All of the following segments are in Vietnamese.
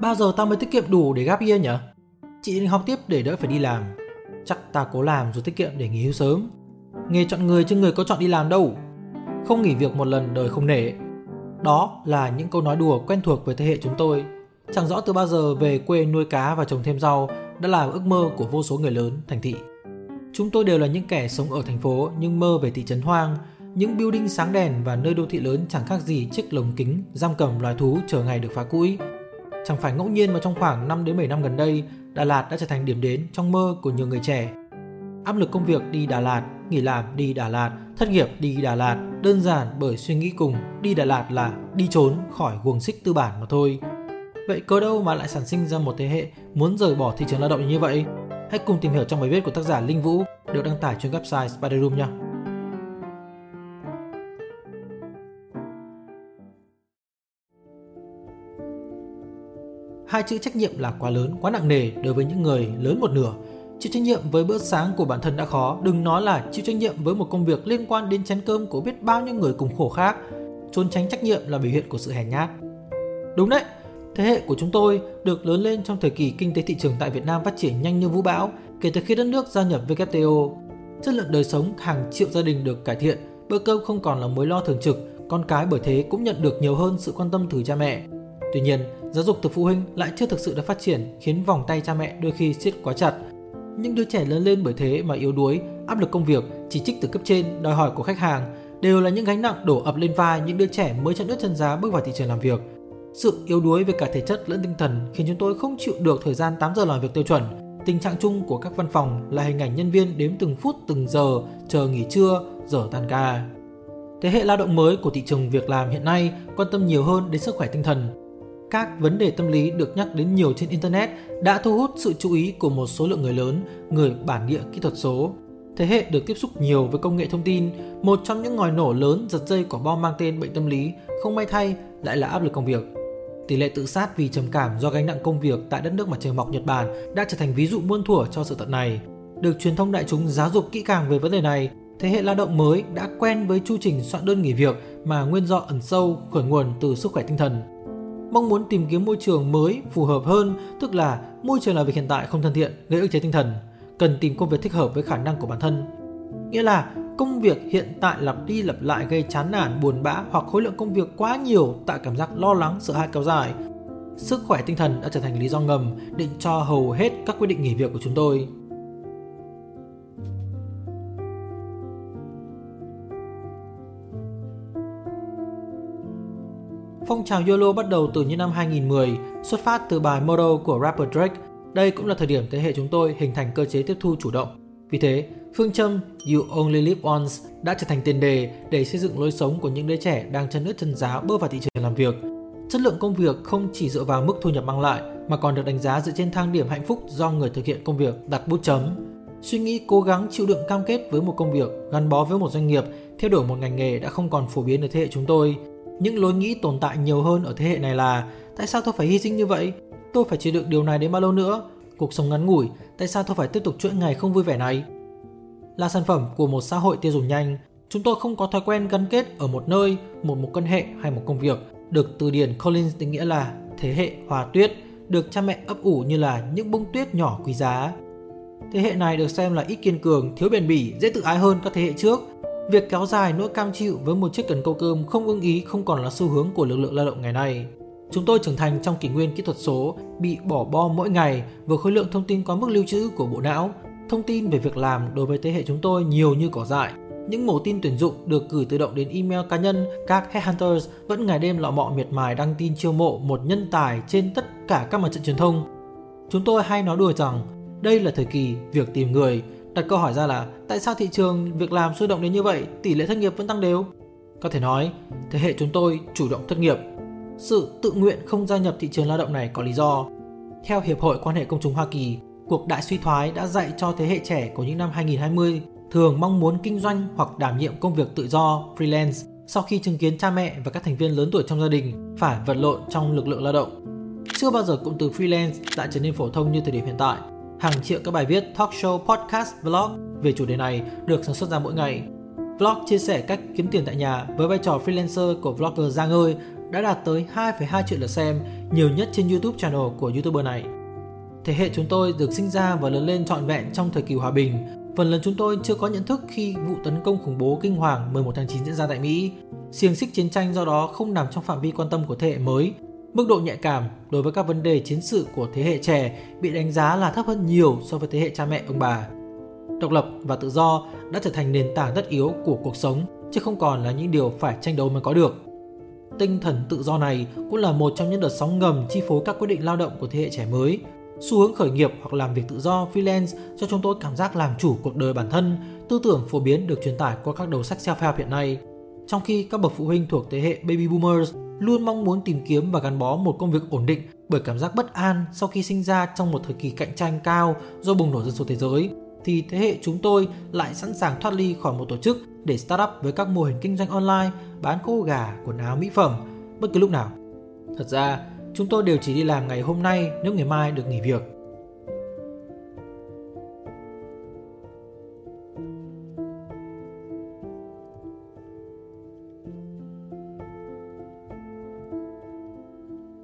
Bao giờ tao mới tiết kiệm đủ để gap year nhỉ? Chị định học tiếp để đỡ phải đi làm. Chắc ta cố làm rồi tiết kiệm để nghỉ hưu sớm. Nghề chọn người chứ người có chọn đi làm đâu. Không nghỉ việc một lần đời không nể. Đó là những câu nói đùa quen thuộc với thế hệ chúng tôi. Chẳng rõ từ bao giờ về quê nuôi cá và trồng thêm rau đã là ước mơ của vô số người lớn thành thị. Chúng tôi đều là những kẻ sống ở thành phố nhưng mơ về thị trấn hoang, những building sáng đèn và nơi đô thị lớn chẳng khác gì chiếc lồng kính giam cầm loài thú chờ ngày được phá cũi. Chẳng phải ngẫu nhiên mà trong khoảng 5 đến 7 năm gần đây, Đà Lạt đã trở thành điểm đến trong mơ của nhiều người trẻ. Áp lực công việc đi Đà Lạt, nghỉ làm đi Đà Lạt, thất nghiệp đi Đà Lạt, đơn giản bởi suy nghĩ cùng đi Đà Lạt là đi trốn khỏi guồng xích tư bản mà thôi. Vậy cơ đâu mà lại sản sinh ra một thế hệ muốn rời bỏ thị trường lao động như vậy? Hãy cùng tìm hiểu trong bài viết của tác giả Linh Vũ được đăng tải trên website Spider Room nhé. Hai chữ trách nhiệm là quá lớn, quá nặng nề đối với những người lớn một nửa. Chịu trách nhiệm với bữa sáng của bản thân đã khó, đừng nói là chịu trách nhiệm với một công việc liên quan đến chén cơm của biết bao nhiêu người cùng khổ khác. Trốn tránh trách nhiệm là biểu hiện của sự hèn nhát. Đúng đấy, thế hệ của chúng tôi được lớn lên trong thời kỳ kinh tế thị trường tại Việt Nam phát triển nhanh như vũ bão kể từ khi đất nước gia nhập WTO. Chất lượng đời sống hàng triệu gia đình được cải thiện, bữa cơm không còn là mối lo thường trực, con cái bởi thế cũng nhận được nhiều hơn sự quan tâm từ cha mẹ. Tuy nhiên, giáo dục từ phụ huynh lại chưa thực sự đã phát triển khiến vòng tay cha mẹ đôi khi siết quá chặt. Những đứa trẻ lớn lên bởi thế mà yếu đuối, áp lực công việc, chỉ trích từ cấp trên, đòi hỏi của khách hàng đều là những gánh nặng đổ ập lên vai những đứa trẻ mới chân ướt chân giá bước vào thị trường làm việc. Sự yếu đuối về cả thể chất lẫn tinh thần khiến chúng tôi không chịu được thời gian 8 giờ làm việc tiêu chuẩn. Tình trạng chung của các văn phòng là hình ảnh nhân viên đếm từng phút từng giờ chờ nghỉ trưa, giờ tan ca. Thế hệ lao động mới của thị trường việc làm hiện nay quan tâm nhiều hơn đến sức khỏe tinh thần, các vấn đề tâm lý được nhắc đến nhiều trên Internet đã thu hút sự chú ý của một số lượng người lớn, người bản địa kỹ thuật số. Thế hệ được tiếp xúc nhiều với công nghệ thông tin, một trong những ngòi nổ lớn giật dây quả bom mang tên bệnh tâm lý, không may thay lại là áp lực công việc. Tỷ lệ tự sát vì trầm cảm do gánh nặng công việc tại đất nước mặt trời mọc Nhật Bản đã trở thành ví dụ muôn thuở cho sự tận này. Được truyền thông đại chúng giáo dục kỹ càng về vấn đề này, thế hệ lao động mới đã quen với chu trình soạn đơn nghỉ việc mà nguyên do ẩn sâu khởi nguồn từ sức khỏe tinh thần mong muốn tìm kiếm môi trường mới phù hợp hơn, tức là môi trường làm việc hiện tại không thân thiện, gây ức chế tinh thần, cần tìm công việc thích hợp với khả năng của bản thân. Nghĩa là công việc hiện tại lặp đi lặp lại gây chán nản, buồn bã hoặc khối lượng công việc quá nhiều tạo cảm giác lo lắng, sợ hãi kéo dài. Sức khỏe tinh thần đã trở thành lý do ngầm định cho hầu hết các quyết định nghỉ việc của chúng tôi. Phong trào YOLO bắt đầu từ những năm 2010, xuất phát từ bài "Model" của rapper Drake. Đây cũng là thời điểm thế hệ chúng tôi hình thành cơ chế tiếp thu chủ động. Vì thế, phương châm You Only Live Once đã trở thành tiền đề để xây dựng lối sống của những đứa trẻ đang chân ướt chân giá bước vào thị trường làm việc. Chất lượng công việc không chỉ dựa vào mức thu nhập mang lại mà còn được đánh giá dựa trên thang điểm hạnh phúc do người thực hiện công việc đặt bút chấm. Suy nghĩ cố gắng chịu đựng cam kết với một công việc, gắn bó với một doanh nghiệp, theo đuổi một ngành nghề đã không còn phổ biến ở thế hệ chúng tôi những lối nghĩ tồn tại nhiều hơn ở thế hệ này là tại sao tôi phải hy sinh như vậy? Tôi phải chịu đựng điều này đến bao lâu nữa? Cuộc sống ngắn ngủi, tại sao tôi phải tiếp tục chuỗi ngày không vui vẻ này? Là sản phẩm của một xã hội tiêu dùng nhanh, chúng tôi không có thói quen gắn kết ở một nơi, một mối quan hệ hay một công việc. Được từ điển Collins định nghĩa là thế hệ hòa tuyết, được cha mẹ ấp ủ như là những bông tuyết nhỏ quý giá. Thế hệ này được xem là ít kiên cường, thiếu bền bỉ, dễ tự ái hơn các thế hệ trước Việc kéo dài nỗi cam chịu với một chiếc cần câu cơm không ưng ý không còn là xu hướng của lực lượng lao động ngày nay. Chúng tôi trưởng thành trong kỷ nguyên kỹ thuật số, bị bỏ bo mỗi ngày với khối lượng thông tin quá mức lưu trữ của bộ não. Thông tin về việc làm đối với thế hệ chúng tôi nhiều như cỏ dại. Những mẫu tin tuyển dụng được gửi tự động đến email cá nhân, các headhunters vẫn ngày đêm lọ mọ miệt mài đăng tin chiêu mộ một nhân tài trên tất cả các mặt trận truyền thông. Chúng tôi hay nói đùa rằng đây là thời kỳ việc tìm người, Đặt câu hỏi ra là tại sao thị trường việc làm sôi động đến như vậy, tỷ lệ thất nghiệp vẫn tăng đều? Có thể nói, thế hệ chúng tôi chủ động thất nghiệp. Sự tự nguyện không gia nhập thị trường lao động này có lý do. Theo Hiệp hội Quan hệ Công chúng Hoa Kỳ, cuộc đại suy thoái đã dạy cho thế hệ trẻ của những năm 2020 thường mong muốn kinh doanh hoặc đảm nhiệm công việc tự do, freelance sau khi chứng kiến cha mẹ và các thành viên lớn tuổi trong gia đình phải vật lộn trong lực lượng lao động. Chưa bao giờ cụm từ freelance lại trở nên phổ thông như thời điểm hiện tại hàng triệu các bài viết, talk show, podcast, vlog về chủ đề này được sản xuất ra mỗi ngày. Vlog chia sẻ cách kiếm tiền tại nhà với vai trò freelancer của vlogger Giang ơi đã đạt tới 2,2 triệu lượt xem, nhiều nhất trên YouTube channel của YouTuber này. Thế hệ chúng tôi được sinh ra và lớn lên trọn vẹn trong thời kỳ hòa bình. Phần lớn chúng tôi chưa có nhận thức khi vụ tấn công khủng bố kinh hoàng 11 tháng 9 diễn ra tại Mỹ. Xiềng xích chiến tranh do đó không nằm trong phạm vi quan tâm của thế hệ mới. Mức độ nhạy cảm đối với các vấn đề chiến sự của thế hệ trẻ bị đánh giá là thấp hơn nhiều so với thế hệ cha mẹ ông bà. Độc lập và tự do đã trở thành nền tảng tất yếu của cuộc sống, chứ không còn là những điều phải tranh đấu mới có được. Tinh thần tự do này cũng là một trong những đợt sóng ngầm chi phối các quyết định lao động của thế hệ trẻ mới. Xu hướng khởi nghiệp hoặc làm việc tự do freelance cho chúng tôi cảm giác làm chủ cuộc đời bản thân, tư tưởng phổ biến được truyền tải qua các đầu sách self-help hiện nay. Trong khi các bậc phụ huynh thuộc thế hệ baby boomers luôn mong muốn tìm kiếm và gắn bó một công việc ổn định bởi cảm giác bất an sau khi sinh ra trong một thời kỳ cạnh tranh cao do bùng nổ dân số thế giới, thì thế hệ chúng tôi lại sẵn sàng thoát ly khỏi một tổ chức để start up với các mô hình kinh doanh online, bán khô gà, quần áo, mỹ phẩm bất cứ lúc nào. Thật ra, chúng tôi đều chỉ đi làm ngày hôm nay nếu ngày mai được nghỉ việc.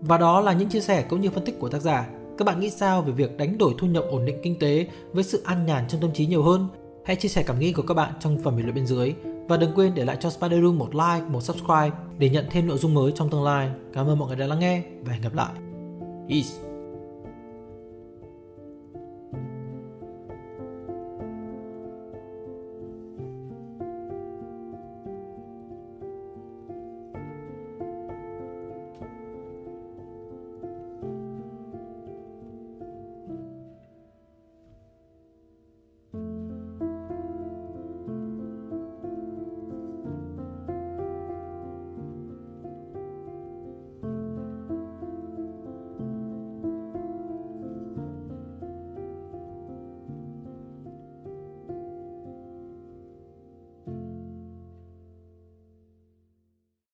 Và đó là những chia sẻ cũng như phân tích của tác giả. Các bạn nghĩ sao về việc đánh đổi thu nhập ổn định kinh tế với sự an nhàn trong tâm trí nhiều hơn? Hãy chia sẻ cảm nghĩ của các bạn trong phần bình luận bên dưới và đừng quên để lại cho Spider Room một like, một subscribe để nhận thêm nội dung mới trong tương lai. Cảm ơn mọi người đã lắng nghe và hẹn gặp lại. Peace.